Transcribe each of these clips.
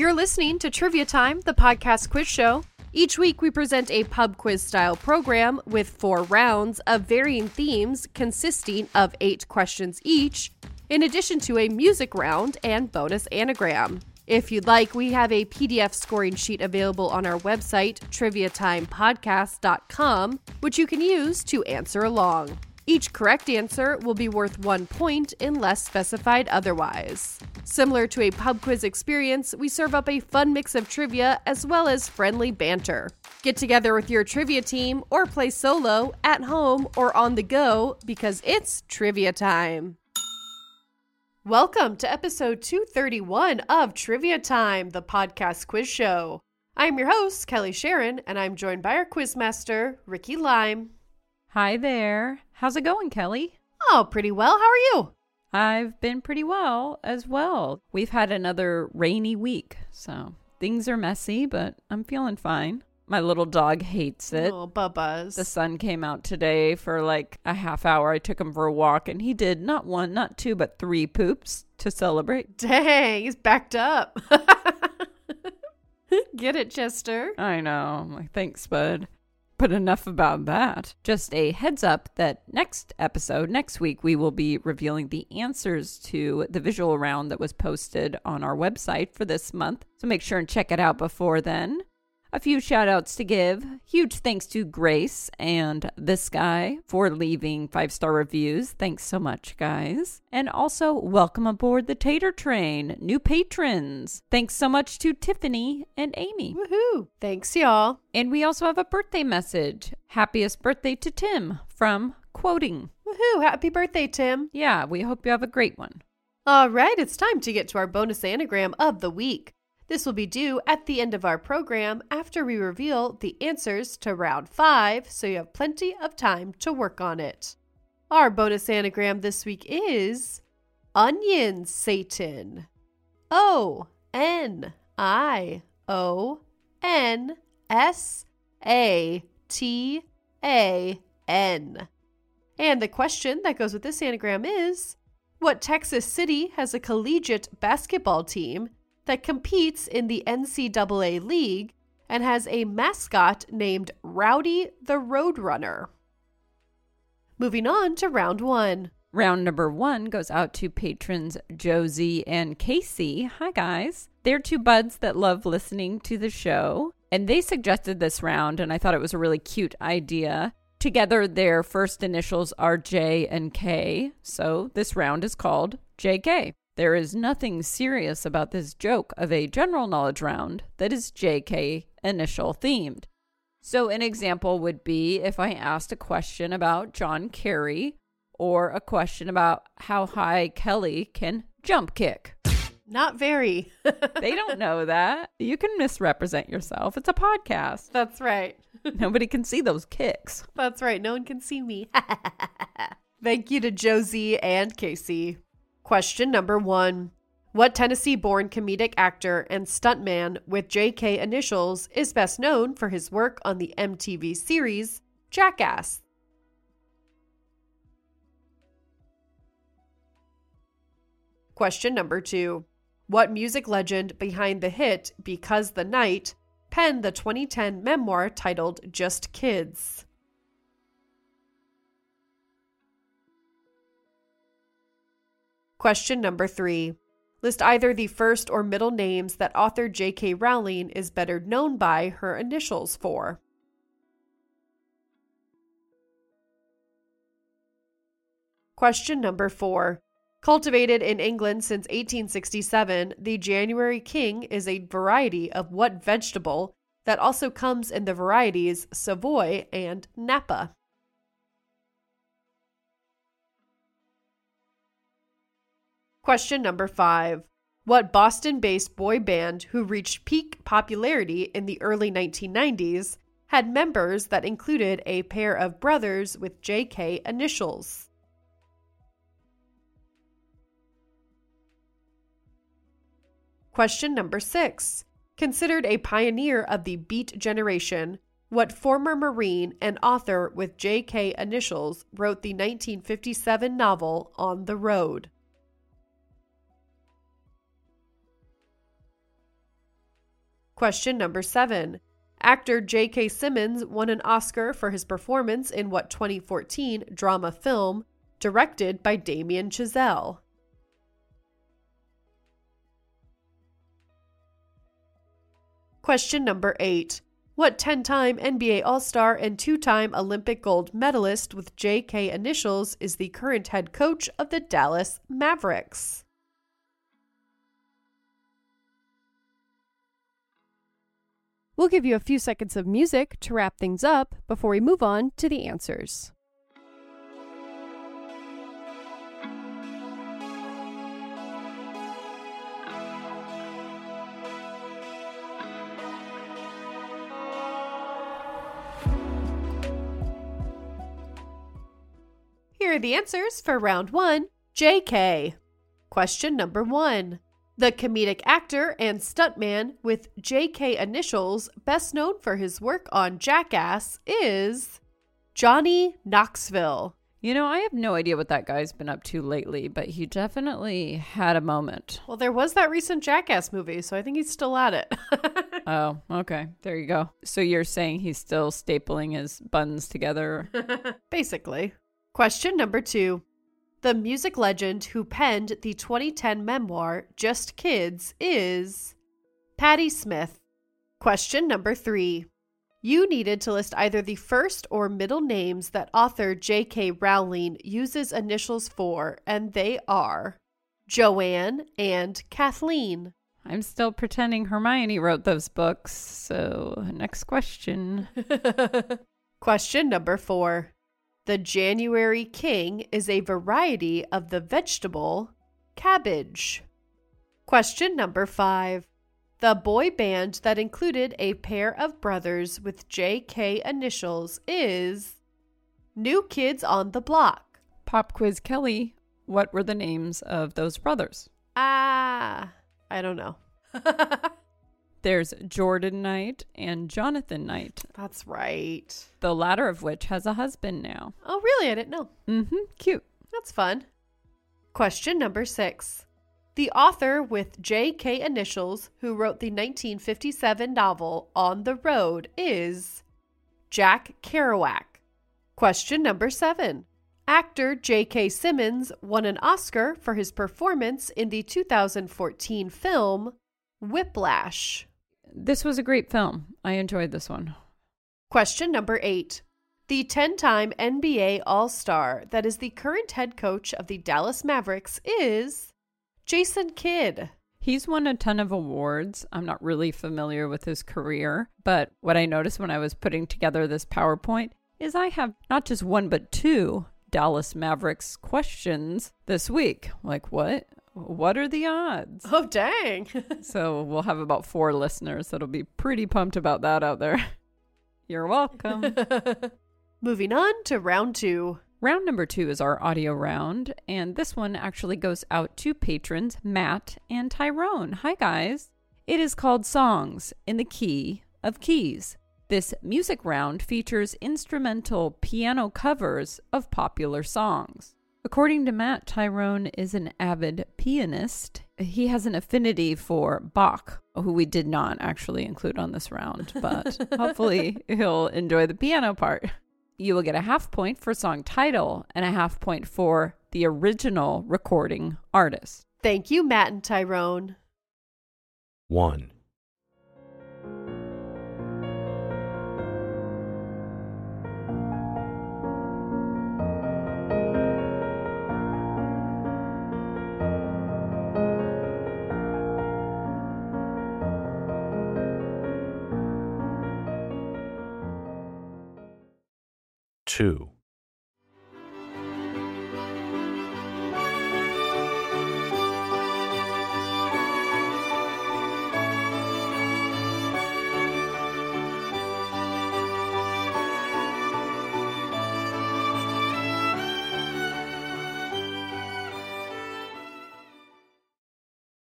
You're listening to Trivia Time, the podcast quiz show. Each week, we present a pub quiz style program with four rounds of varying themes consisting of eight questions each, in addition to a music round and bonus anagram. If you'd like, we have a PDF scoring sheet available on our website, triviatimepodcast.com, which you can use to answer along. Each correct answer will be worth one point unless specified otherwise. Similar to a pub quiz experience, we serve up a fun mix of trivia as well as friendly banter. Get together with your trivia team or play solo, at home, or on the go because it's trivia time. Welcome to episode 231 of Trivia Time, the podcast quiz show. I'm your host, Kelly Sharon, and I'm joined by our quizmaster, Ricky Lime. Hi there. How's it going, Kelly? Oh, pretty well. How are you? I've been pretty well as well. We've had another rainy week, so things are messy, but I'm feeling fine. My little dog hates it. Oh, Bubba's. The sun came out today for like a half hour. I took him for a walk and he did not one, not two, but three poops to celebrate. Dang, he's backed up. Get it, Chester. I know. Thanks, bud. But enough about that. Just a heads up that next episode, next week, we will be revealing the answers to the visual round that was posted on our website for this month. So make sure and check it out before then. A few shout outs to give. Huge thanks to Grace and this guy for leaving five star reviews. Thanks so much, guys. And also, welcome aboard the Tater Train, new patrons. Thanks so much to Tiffany and Amy. Woohoo. Thanks, y'all. And we also have a birthday message. Happiest birthday to Tim from Quoting. Woohoo. Happy birthday, Tim. Yeah, we hope you have a great one. All right, it's time to get to our bonus anagram of the week. This will be due at the end of our program after we reveal the answers to round five, so you have plenty of time to work on it. Our bonus anagram this week is Onion Satan. O N I O N S A T A N. And the question that goes with this anagram is What Texas city has a collegiate basketball team that competes in the NCAA League and has a mascot named Rowdy the Roadrunner. Moving on to round one. Round number one goes out to patrons Josie and Casey. Hi, guys. They're two buds that love listening to the show, and they suggested this round, and I thought it was a really cute idea. Together, their first initials are J and K, so this round is called JK. There is nothing serious about this joke of a general knowledge round that is JK initial themed. So, an example would be if I asked a question about John Kerry or a question about how high Kelly can jump kick. Not very. they don't know that. You can misrepresent yourself. It's a podcast. That's right. Nobody can see those kicks. That's right. No one can see me. Thank you to Josie and Casey. Question number one What Tennessee born comedic actor and stuntman with JK initials is best known for his work on the MTV series Jackass? Question number two What music legend behind the hit Because the Night penned the 2010 memoir titled Just Kids? Question number three. List either the first or middle names that author J.K. Rowling is better known by her initials for. Question number four. Cultivated in England since 1867, the January King is a variety of what vegetable that also comes in the varieties Savoy and Napa? Question number five. What Boston based boy band who reached peak popularity in the early 1990s had members that included a pair of brothers with JK initials? Question number six. Considered a pioneer of the Beat generation, what former Marine and author with JK initials wrote the 1957 novel On the Road? Question number seven. Actor J.K. Simmons won an Oscar for his performance in what 2014 drama film directed by Damien Chazelle? Question number eight. What 10 time NBA All Star and two time Olympic gold medalist with JK initials is the current head coach of the Dallas Mavericks? We'll give you a few seconds of music to wrap things up before we move on to the answers. Here are the answers for round one JK. Question number one. The comedic actor and stuntman with JK initials, best known for his work on Jackass, is Johnny Knoxville. You know, I have no idea what that guy's been up to lately, but he definitely had a moment. Well, there was that recent Jackass movie, so I think he's still at it. Oh, okay. There you go. So you're saying he's still stapling his buns together? Basically. Question number two. The music legend who penned the 2010 memoir Just Kids is Patti Smith. Question number three. You needed to list either the first or middle names that author J.K. Rowling uses initials for, and they are Joanne and Kathleen. I'm still pretending Hermione wrote those books. So, next question. Question number four. The January King is a variety of the vegetable cabbage. Question number five. The boy band that included a pair of brothers with JK initials is New Kids on the Block. Pop quiz Kelly, what were the names of those brothers? Ah, I don't know. There's Jordan Knight and Jonathan Knight, That's right. the latter of which has a husband now. Oh, really? I didn't know. Mm-hmm. Cute. That's fun. Question number six. The author with JK initials who wrote the 1957 novel On the Road is Jack Kerouac. Question number seven. Actor J.K. Simmons won an Oscar for his performance in the 2014 film Whiplash. This was a great film. I enjoyed this one. Question number eight. The 10 time NBA All Star that is the current head coach of the Dallas Mavericks is Jason Kidd. He's won a ton of awards. I'm not really familiar with his career, but what I noticed when I was putting together this PowerPoint is I have not just one, but two Dallas Mavericks questions this week. Like, what? What are the odds? Oh, dang. so we'll have about four listeners that'll be pretty pumped about that out there. You're welcome. Moving on to round two. round number two is our audio round, and this one actually goes out to patrons Matt and Tyrone. Hi, guys. It is called Songs in the Key of Keys. This music round features instrumental piano covers of popular songs. According to Matt, Tyrone is an avid pianist. He has an affinity for Bach, who we did not actually include on this round, but hopefully he'll enjoy the piano part. You will get a half point for song title and a half point for the original recording artist. Thank you, Matt and Tyrone. 1, two,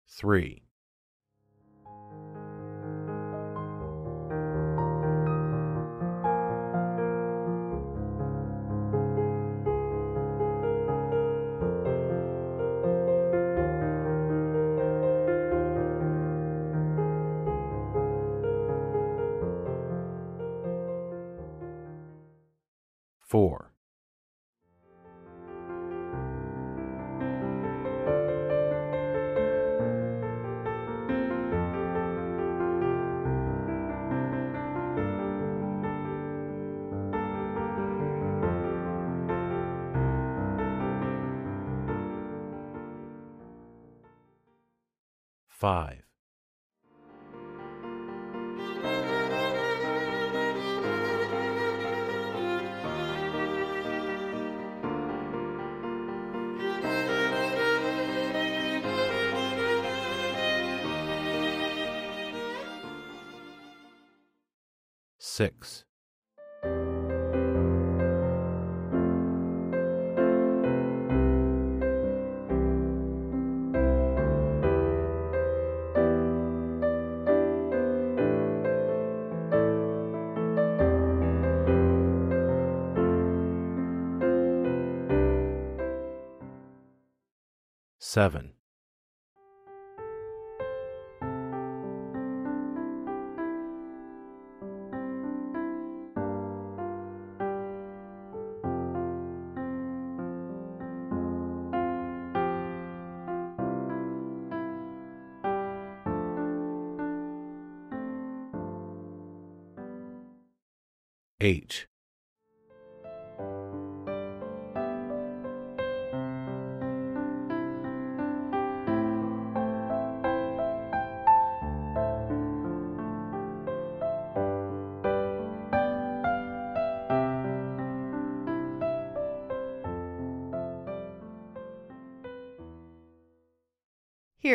three, 5. Six. Seven. Eight.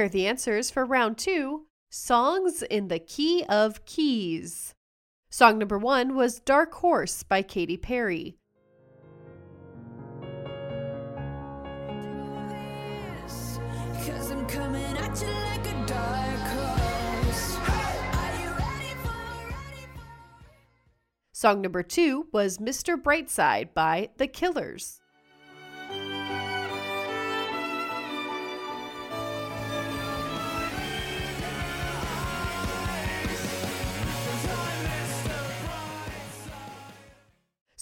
Are the answers for round two Songs in the Key of Keys. Song number one was Dark Horse by Katy Perry. Cause I'm coming at you like a dark horse. Are you ready for, ready for? Song number two was Mr. Brightside by The Killers.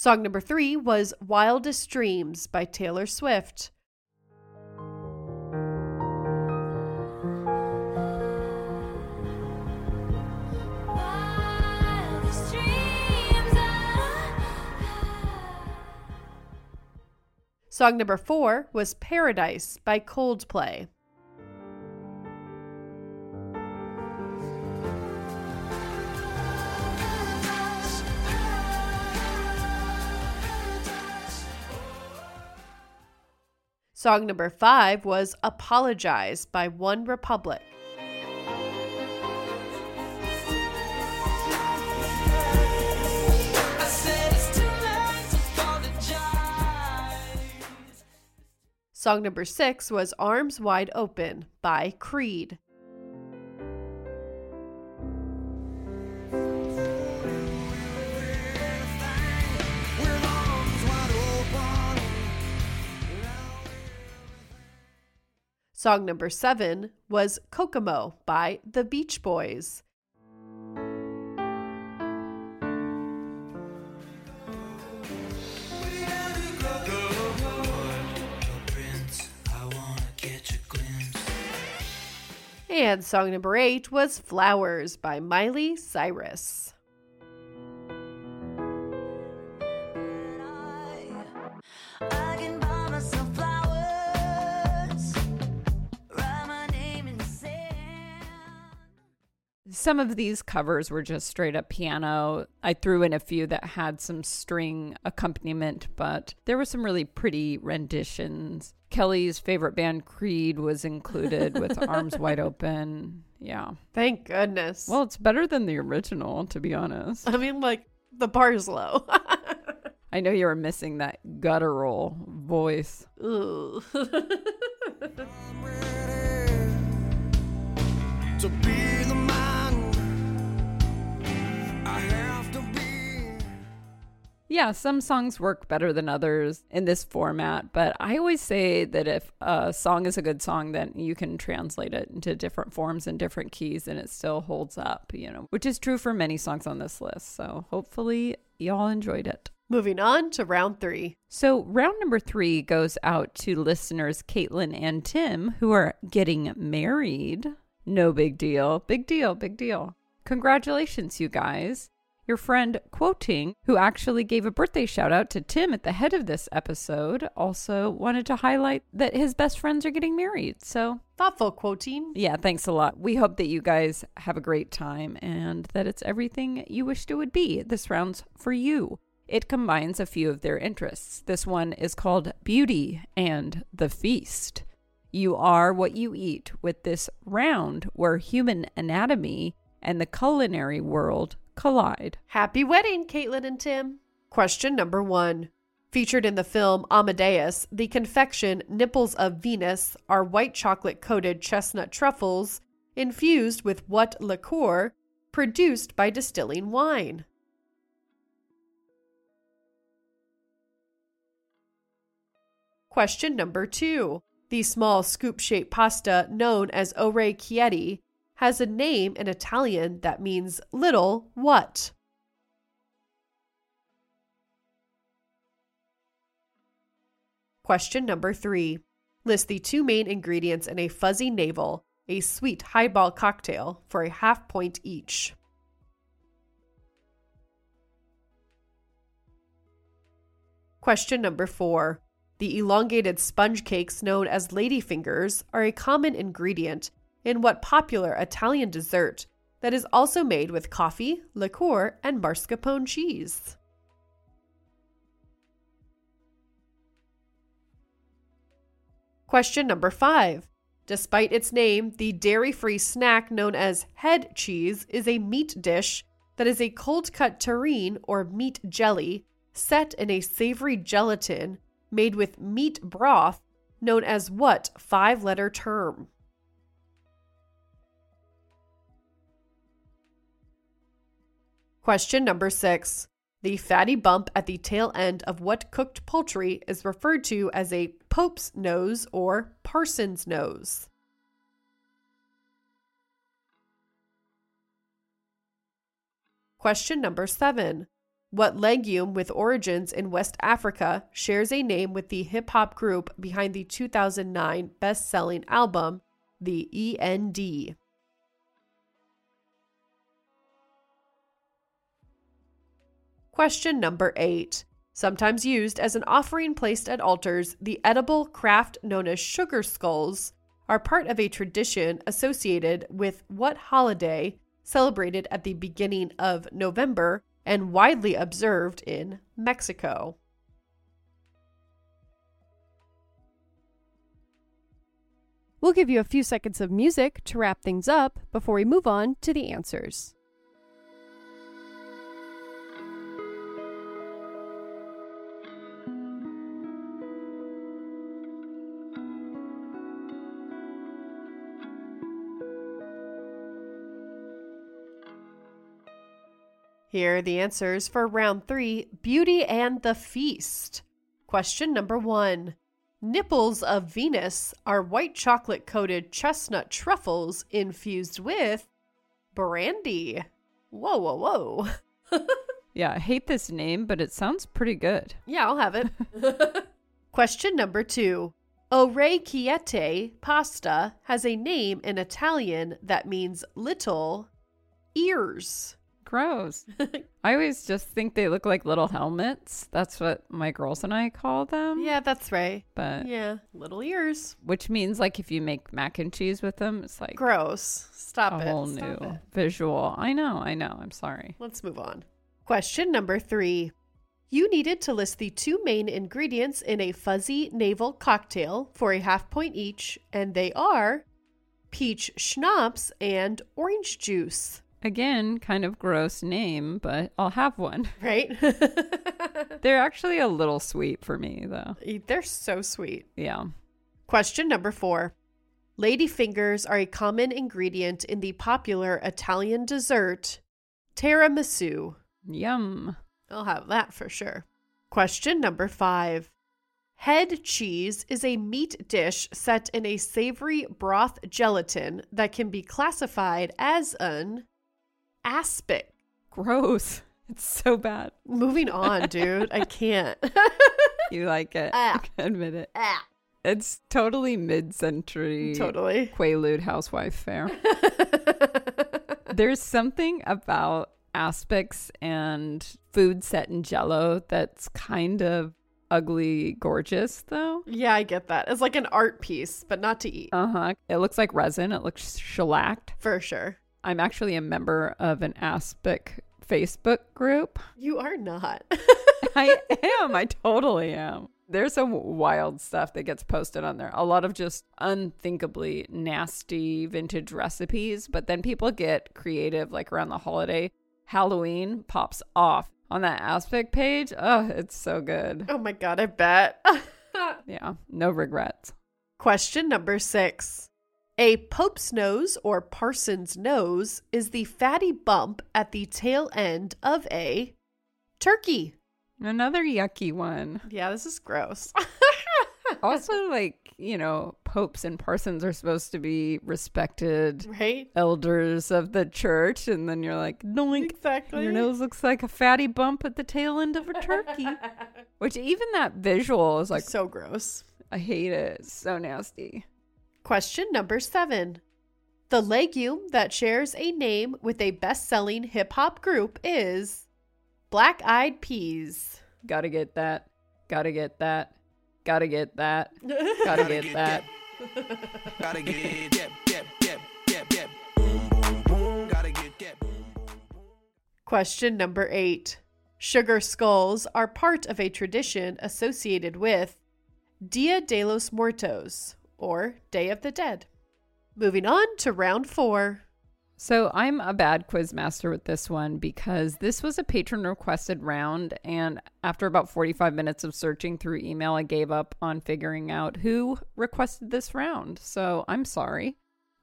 Song number three was Wildest Dreams by Taylor Swift. Wildest dreams are- Song number four was Paradise by Coldplay. Song number five was Apologize by One Republic. Song number six was Arms Wide Open by Creed. Song number seven was Kokomo by the Beach Boys. And song number eight was Flowers by Miley Cyrus. Some of these covers were just straight up piano. I threw in a few that had some string accompaniment, but there were some really pretty renditions. Kelly's favorite band, Creed, was included with Arms Wide Open. Yeah. Thank goodness. Well, it's better than the original, to be honest. I mean, like, the bar's low. I know you were missing that guttural voice. Ooh. to be Yeah, some songs work better than others in this format, but I always say that if a song is a good song, then you can translate it into different forms and different keys and it still holds up, you know, which is true for many songs on this list. So hopefully y'all enjoyed it. Moving on to round three. So, round number three goes out to listeners Caitlin and Tim who are getting married. No big deal. Big deal. Big deal. Congratulations, you guys. Your friend Quoting, who actually gave a birthday shout out to Tim at the head of this episode, also wanted to highlight that his best friends are getting married. So, Thoughtful quoting. yeah, thanks a lot. We hope that you guys have a great time and that it's everything you wished it would be. This round's for you. It combines a few of their interests. This one is called Beauty and the Feast. You are what you eat with this round where human anatomy and the culinary world collide. Happy wedding, Caitlin and Tim. Question number one. Featured in the film Amadeus, the confection Nipples of Venus are white chocolate coated chestnut truffles infused with what liqueur produced by distilling wine? Question number two. The small scoop shaped pasta known as orecchiette has a name in Italian that means little what? Question number three. List the two main ingredients in a fuzzy navel, a sweet highball cocktail, for a half point each. Question number four. The elongated sponge cakes known as ladyfingers are a common ingredient in what popular Italian dessert that is also made with coffee, liqueur, and mascarpone cheese? Question number five. Despite its name, the dairy free snack known as head cheese is a meat dish that is a cold cut terrine or meat jelly set in a savory gelatin made with meat broth known as what five letter term? Question number six. The fatty bump at the tail end of what cooked poultry is referred to as a Pope's nose or parson's nose? Question number seven. What legume with origins in West Africa shares a name with the hip hop group behind the 2009 best selling album, the END? Question number eight. Sometimes used as an offering placed at altars, the edible craft known as sugar skulls are part of a tradition associated with what holiday celebrated at the beginning of November and widely observed in Mexico. We'll give you a few seconds of music to wrap things up before we move on to the answers. Here are the answers for round three Beauty and the Feast. Question number one Nipples of Venus are white chocolate coated chestnut truffles infused with brandy. Whoa, whoa, whoa. Yeah, I hate this name, but it sounds pretty good. Yeah, I'll have it. Question number two. Orecchiette pasta has a name in Italian that means little ears. Gross. I always just think they look like little helmets. That's what my girls and I call them. Yeah, that's right. But Yeah, little ears. which means like if you make mac and cheese with them, it's like Gross. Stop a it. whole Stop new it. visual. I know, I know. I'm sorry. Let's move on. Question number three. You needed to list the two main ingredients in a fuzzy navel cocktail for a half point each, and they are peach schnapps and orange juice. Again, kind of gross name, but I'll have one. Right? They're actually a little sweet for me, though. They're so sweet. Yeah. Question number four. Ladyfingers are a common ingredient in the popular Italian dessert tiramisu. Yum. I'll have that for sure. Question number five. Head cheese is a meat dish set in a savory broth gelatin that can be classified as an aspic. Gross. It's so bad. Moving on, dude. I can't. You like it. Ah. I can admit it. ah, It's totally mid century totally. Quaalude housewife fare. There's something about aspics and food set in jello that's kind of ugly gorgeous though. yeah, I get that. It's like an art piece, but not to eat. Uh-huh. It looks like resin. It looks shellacked. For sure. I'm actually a member of an aspic Facebook group. You are not. I am. I totally am. There's some wild stuff that gets posted on there. A lot of just unthinkably nasty vintage recipes, but then people get creative like around the holiday. Halloween pops off on that aspic page. Oh, it's so good. oh my god, I bet. Yeah, no regrets. Question number six. A Pope's nose or Parson's nose is the fatty bump at the tail end of a turkey. Another yucky one. Yeah, this is gross. Also, like, you know, popes and parsons are supposed to be respected right? elders of the church, and then you're like, doink. Exactly. Your nose looks like a fatty bump at the tail end of a turkey. Which even that visual is like, so gross. I hate it. It's so nasty. Question number seven. The legume that shares a name with a best selling hip hop group is Black Eyed Peas. Gotta get that. Gotta get that. Gotta get that. Gotta get that. Gotta get yep, yep, yep, yep, yep. Boom, boom, boom. Gotta get yep. Question number eight. Sugar skulls are part of a tradition associated with Dia de los Muertos, or Day of the Dead. Moving on to round four. So I'm a bad quiz master with this one because this was a patron requested round, and after about 45 minutes of searching through email, I gave up on figuring out who requested this round. So I'm sorry.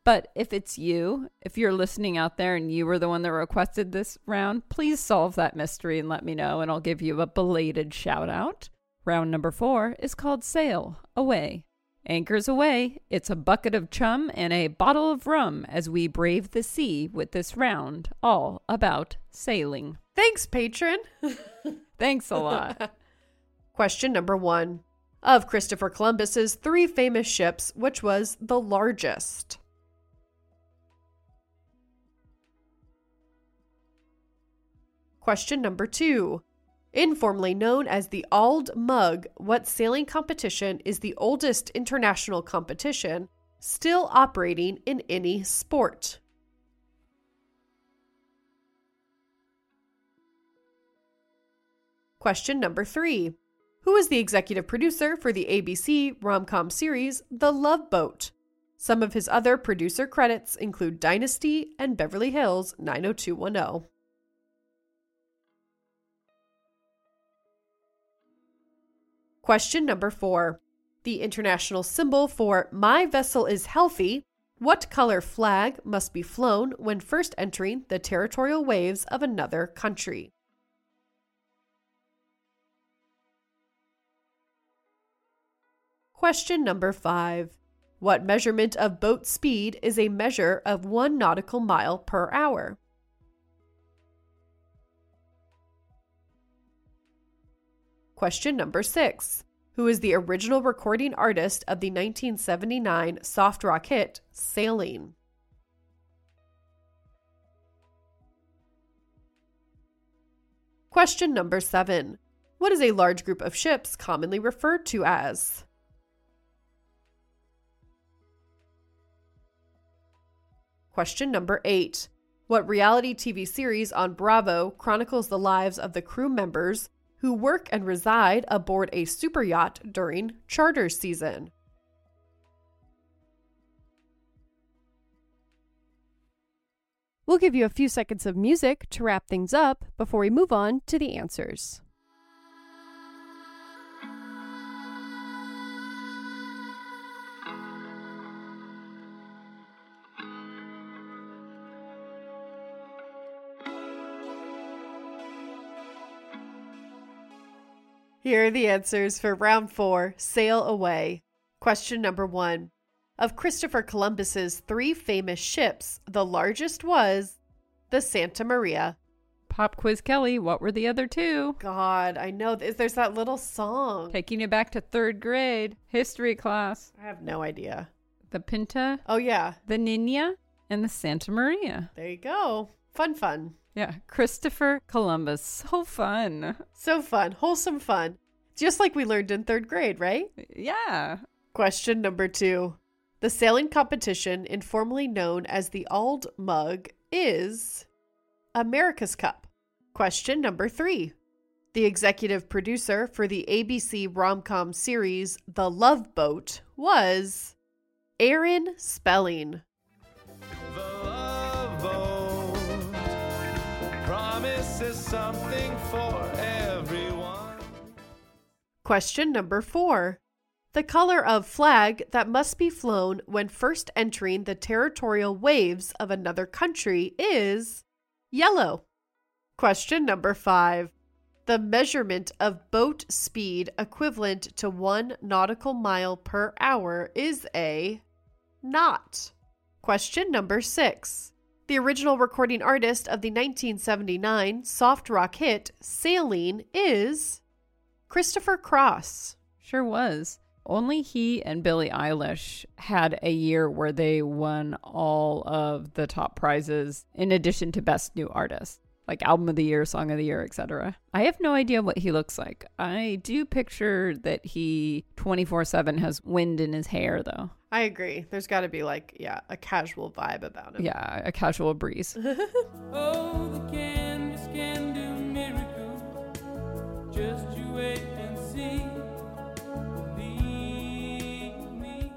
But if it's you, if you're listening out there and you were the one that requested this round, please solve that mystery and let me know, and I'll give you a belated shout out. Round number four is called Sail Away. Anchors away, it's a bucket of chum and a bottle of rum as we brave the sea with this round, all about sailing. Thanks, patron. Thanks a lot. Question number one. Of Christopher Columbus's three famous ships, which was the largest? Question number two. Informally known as the Auld Mug, what sailing competition is the oldest international competition still operating in any sport? Question number three. Who is the executive producer for the ABC rom com series The Love Boat? Some of his other producer credits include Dynasty and Beverly Hills 90210. Question number four. The international symbol for My Vessel is Healthy. What color flag must be flown when first entering the territorial waves of another country? Question number five. What measurement of boat speed is a measure of one nautical mile per hour? Question number six. Who is the original recording artist of the 1979 soft rock hit Sailing? Question number seven. What is a large group of ships commonly referred to as? Question number eight. What reality TV series on Bravo chronicles the lives of the crew members who work and reside aboard a super yacht during charter season? We'll give you a few seconds of music to wrap things up before we move on to the answers. Here are the answers for round four Sail Away. Question number one. Of Christopher Columbus's three famous ships, the largest was the Santa Maria. Pop Quiz Kelly, what were the other two? God, I know. There's that little song. Taking you back to third grade history class. I have no idea. The Pinta, Oh, yeah. the Nina, and the Santa Maria. There you go. Fun, fun. Yeah, Christopher Columbus. So fun. So fun. Wholesome fun. Just like we learned in third grade, right? Yeah. Question number two. The sailing competition, informally known as the Auld Mug, is America's Cup. Question number three. The executive producer for the ABC rom com series The Love Boat was Aaron Spelling. Promises something for everyone. Question number four. The color of flag that must be flown when first entering the territorial waves of another country is yellow. Question number five. The measurement of boat speed equivalent to one nautical mile per hour is a knot. Question number six. The original recording artist of the 1979 soft rock hit Sailing is Christopher Cross. Sure was. Only he and Billie Eilish had a year where they won all of the top prizes in addition to Best New Artist, like Album of the Year, Song of the Year, etc. I have no idea what he looks like. I do picture that he 24 7 has wind in his hair, though. I agree. There's got to be like, yeah, a casual vibe about him. Yeah, a casual breeze. Oh, the canvas can do miracles. Just you wait and see. Me.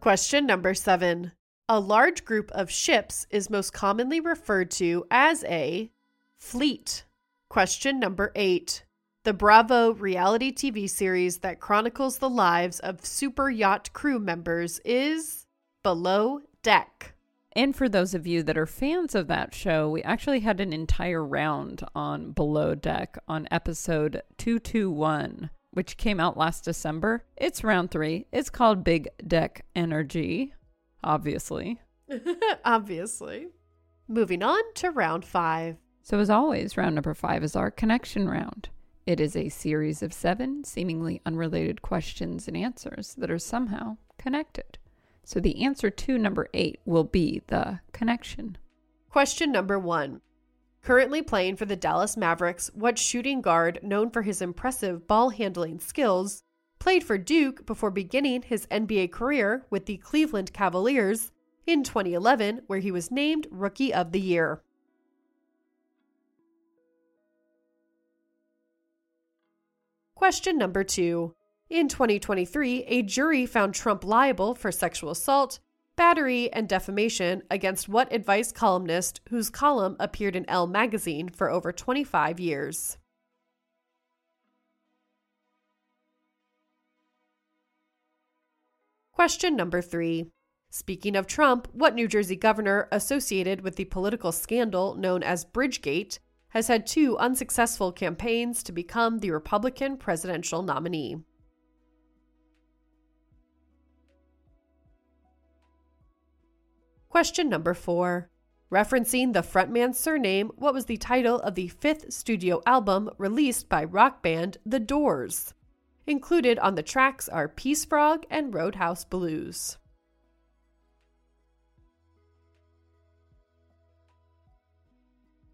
Question number seven. A large group of ships is most commonly referred to as a fleet. Question number eight. The Bravo reality TV series that chronicles the lives of super yacht crew members is Below Deck. And for those of you that are fans of that show, we actually had an entire round on Below Deck on episode 221, which came out last December. It's round three. It's called Big Deck Energy, obviously. Obviously. Moving on to round five. So, as always, round number five is our connection round. It is a series of seven seemingly unrelated questions and answers that are somehow connected. So, the answer to number eight will be the connection. Question number one. Currently playing for the Dallas Mavericks, what shooting guard, known for his impressive ball handling skills, played for Duke before beginning his NBA career with the Cleveland Cavaliers in 2011, where he was named Rookie of the Year? Question number two. In 2023, a jury found Trump liable for sexual assault, battery, and defamation against what advice columnist whose column appeared in Elle magazine for over 25 years? Question number three. Speaking of Trump, what New Jersey governor associated with the political scandal known as Bridgegate has had two unsuccessful campaigns to become the Republican presidential nominee? Question number four. Referencing the frontman's surname, what was the title of the fifth studio album released by rock band The Doors? Included on the tracks are Peace Frog and Roadhouse Blues.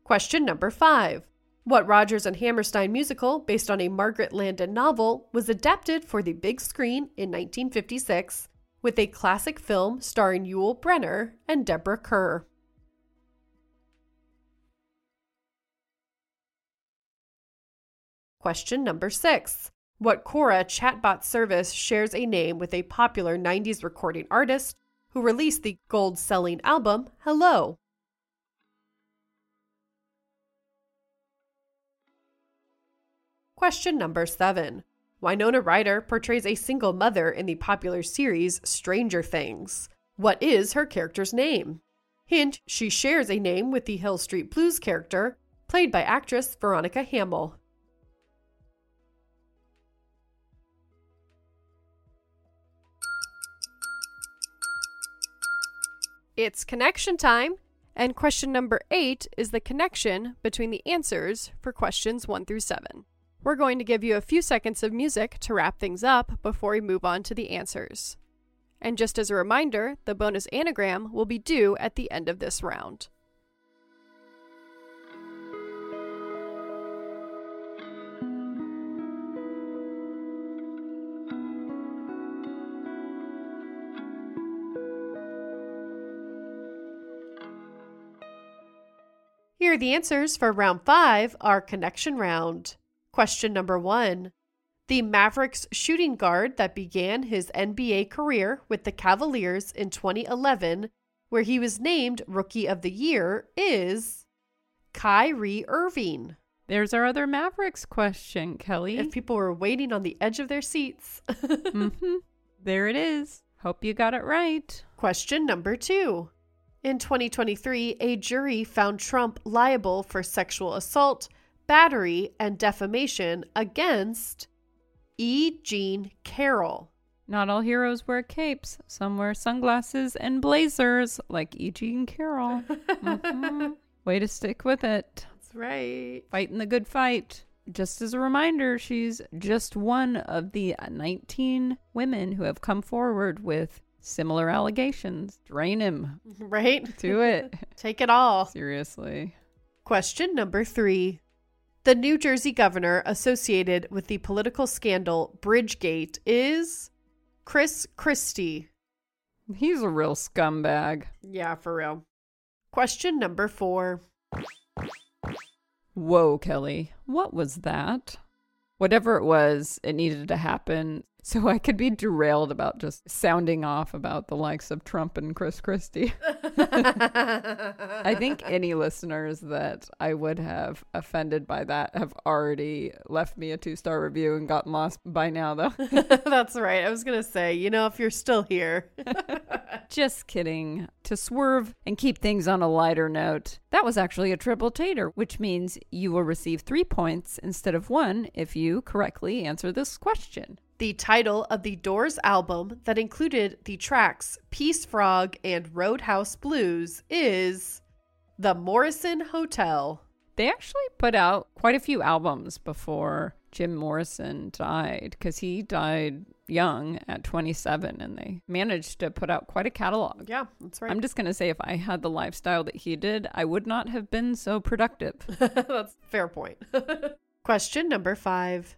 Question number five. What Rodgers and Hammerstein musical, based on a Margaret Landon novel, was adapted for the big screen in 1956 with a classic film starring Yul Brynner and Deborah Kerr? Question number six. What Quora chatbot service shares a name with a popular 90s recording artist who released the gold selling album Hello? Question number seven. Winona Ryder portrays a single mother in the popular series Stranger Things. What is her character's name? Hint, she shares a name with the Hill Street Blues character, played by actress Veronica Hamel. It's connection time, And question number eight is the connection between the answers for questions one through seven. We're going to give you a few seconds of music to wrap things up before we move on to the answers. And just as a reminder, the bonus anagram will be due at the end of this round. Here are the answers for round five, our connection round. Question number one The Mavericks shooting guard that began his NBA career with the Cavaliers in 2011, where he was named Rookie of the Year, is Kyrie Irving. There's our other Mavericks question, Kelly. If people were waiting on the edge of their seats. hmm There it is. Hope you got it right. Question number two. In 2023, a jury found Trump liable for sexual assault, battery, and defamation against E. Jean Carroll. Not all heroes wear capes. Some wear sunglasses and blazers, like E. Jean Carroll. Mhm. Way to stick with it. That's right. Fighting the good fight. Just as a reminder, she's just one of the 19 women who have come forward with similar allegations. Drain him. Right? Do it. Take it all. Seriously. Question number three. The New Jersey governor associated with the political scandal Bridgegate is Chris Christie. He's a real scumbag. Yeah, for real. Question number four. Whoa, Kelly. What was that? Whatever it was, it needed to happen so I could be derailed about just sounding off about the likes of Trump and Chris Christie. I think any listeners that I would have offended by that have already left me a two star review and gotten lost by now, though. That's right. I was going to say, you know, if you're still here. Just kidding. To swerve and keep things on a lighter note, that was actually a triple tater, which means you will receive three points instead of one if you correctly answer this question. The title of the Doors album that included the tracks Peace Frog and Roadhouse Blues is The Morrison Hotel. They actually put out quite a few albums before Jim Morrison died because he died young at 27 and they managed to put out quite a catalog. Yeah, that's right. I'm just going to say if I had the lifestyle that he did, I would not have been so productive. That's a fair point. Question number five.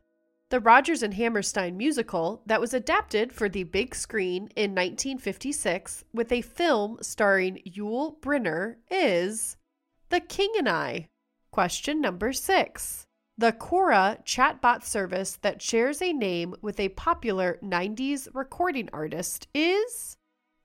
The Rodgers and Hammerstein musical that was adapted for the big screen in 1956 with a film starring Yul Brynner is The King and I. Question number six. The Quora chatbot service that shares a name with a popular 90s recording artist is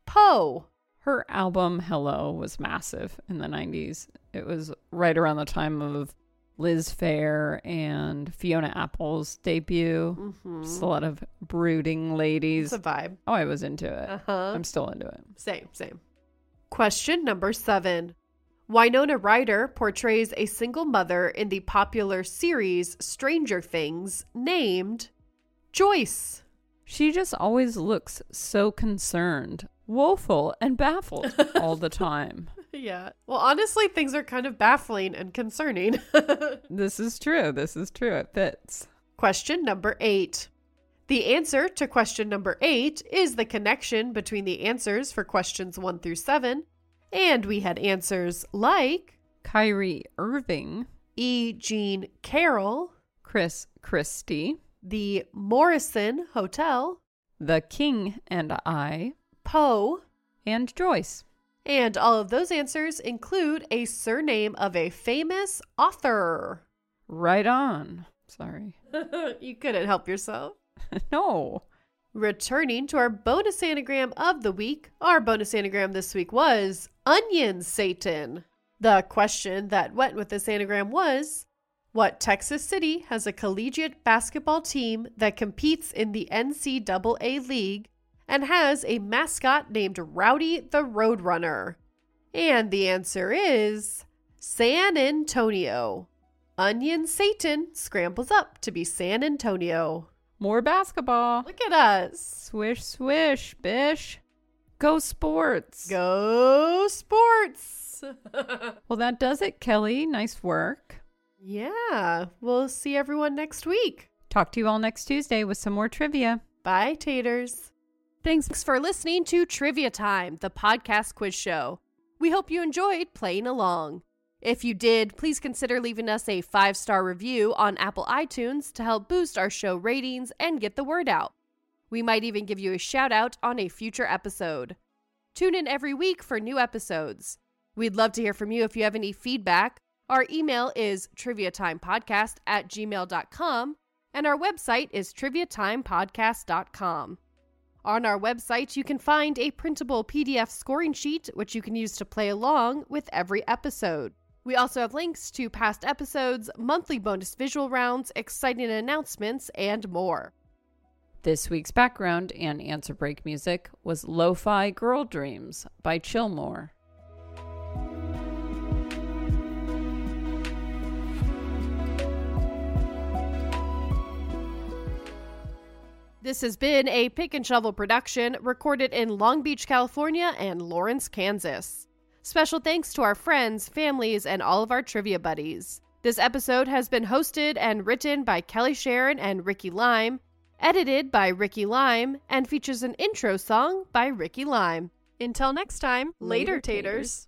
Poe. Her album Hello was massive in the 90s. It was right around the time of Liz Phair and Fiona Apple's debut. Just a lot of brooding ladies. It's a vibe. Oh, I was into it. Uh huh. I'm still into it. Same, same. Question number seven. Winona Ryder portrays a single mother in the popular series Stranger Things named Joyce. She just always looks so concerned, woeful, and baffled all the time. Yeah. Well, honestly, things are kind of baffling and concerning. This is true. This is true. It fits. question number eight. The answer to question number eight is the connection between the answers for questions one through seven. And we had answers like Kyrie Irving, E. Jean Carroll, Chris Christie, the Morrison Hotel, The King and I, Poe, and Joyce. And all of those answers include a surname of a famous author. Right on. Sorry. you couldn't help yourself. no. Returning to our bonus anagram of the week, our bonus anagram this week was Onion Satan. The question that went with this anagram was What Texas City has a collegiate basketball team that competes in the NCAA League and has a mascot named Rowdy the Roadrunner? And the answer is San Antonio. Onion Satan scrambles up to be San Antonio. More basketball. Look at us. Swish, swish, bish. Go sports. Go sports. Well, that does it, Kelly. Nice work. yeah, we'll see everyone next week. Talk to you all next Tuesday with some more trivia. Bye, Taters. Thanks for listening to Trivia Time, the podcast quiz show. We hope you enjoyed playing along. If you did, please consider leaving us a five star review on Apple iTunes to help boost our show ratings and get the word out. We might even give you a shout out on a future episode. Tune in every week for new episodes. We'd love to hear from you if you have any feedback. Our email is triviatimepodcast at gmail.com, and our website is triviatimepodcast.com. On our website, you can find a printable PDF scoring sheet, which you can use to play along with every episode. We also have links to past episodes, monthly bonus visual rounds, exciting announcements, and more. This week's background and answer break music was Lo Fi Girl Dreams by Chillmore. This has been a Pick and Shovel production recorded in Long Beach, California and Lawrence, Kansas. Special thanks to our friends, families, and all of our trivia buddies. This episode has been hosted and written by Kelly Sharon and Ricky Lime, edited by Ricky Lime, and features an intro song by Ricky Lime. Until next time, later, Later, taters. taters.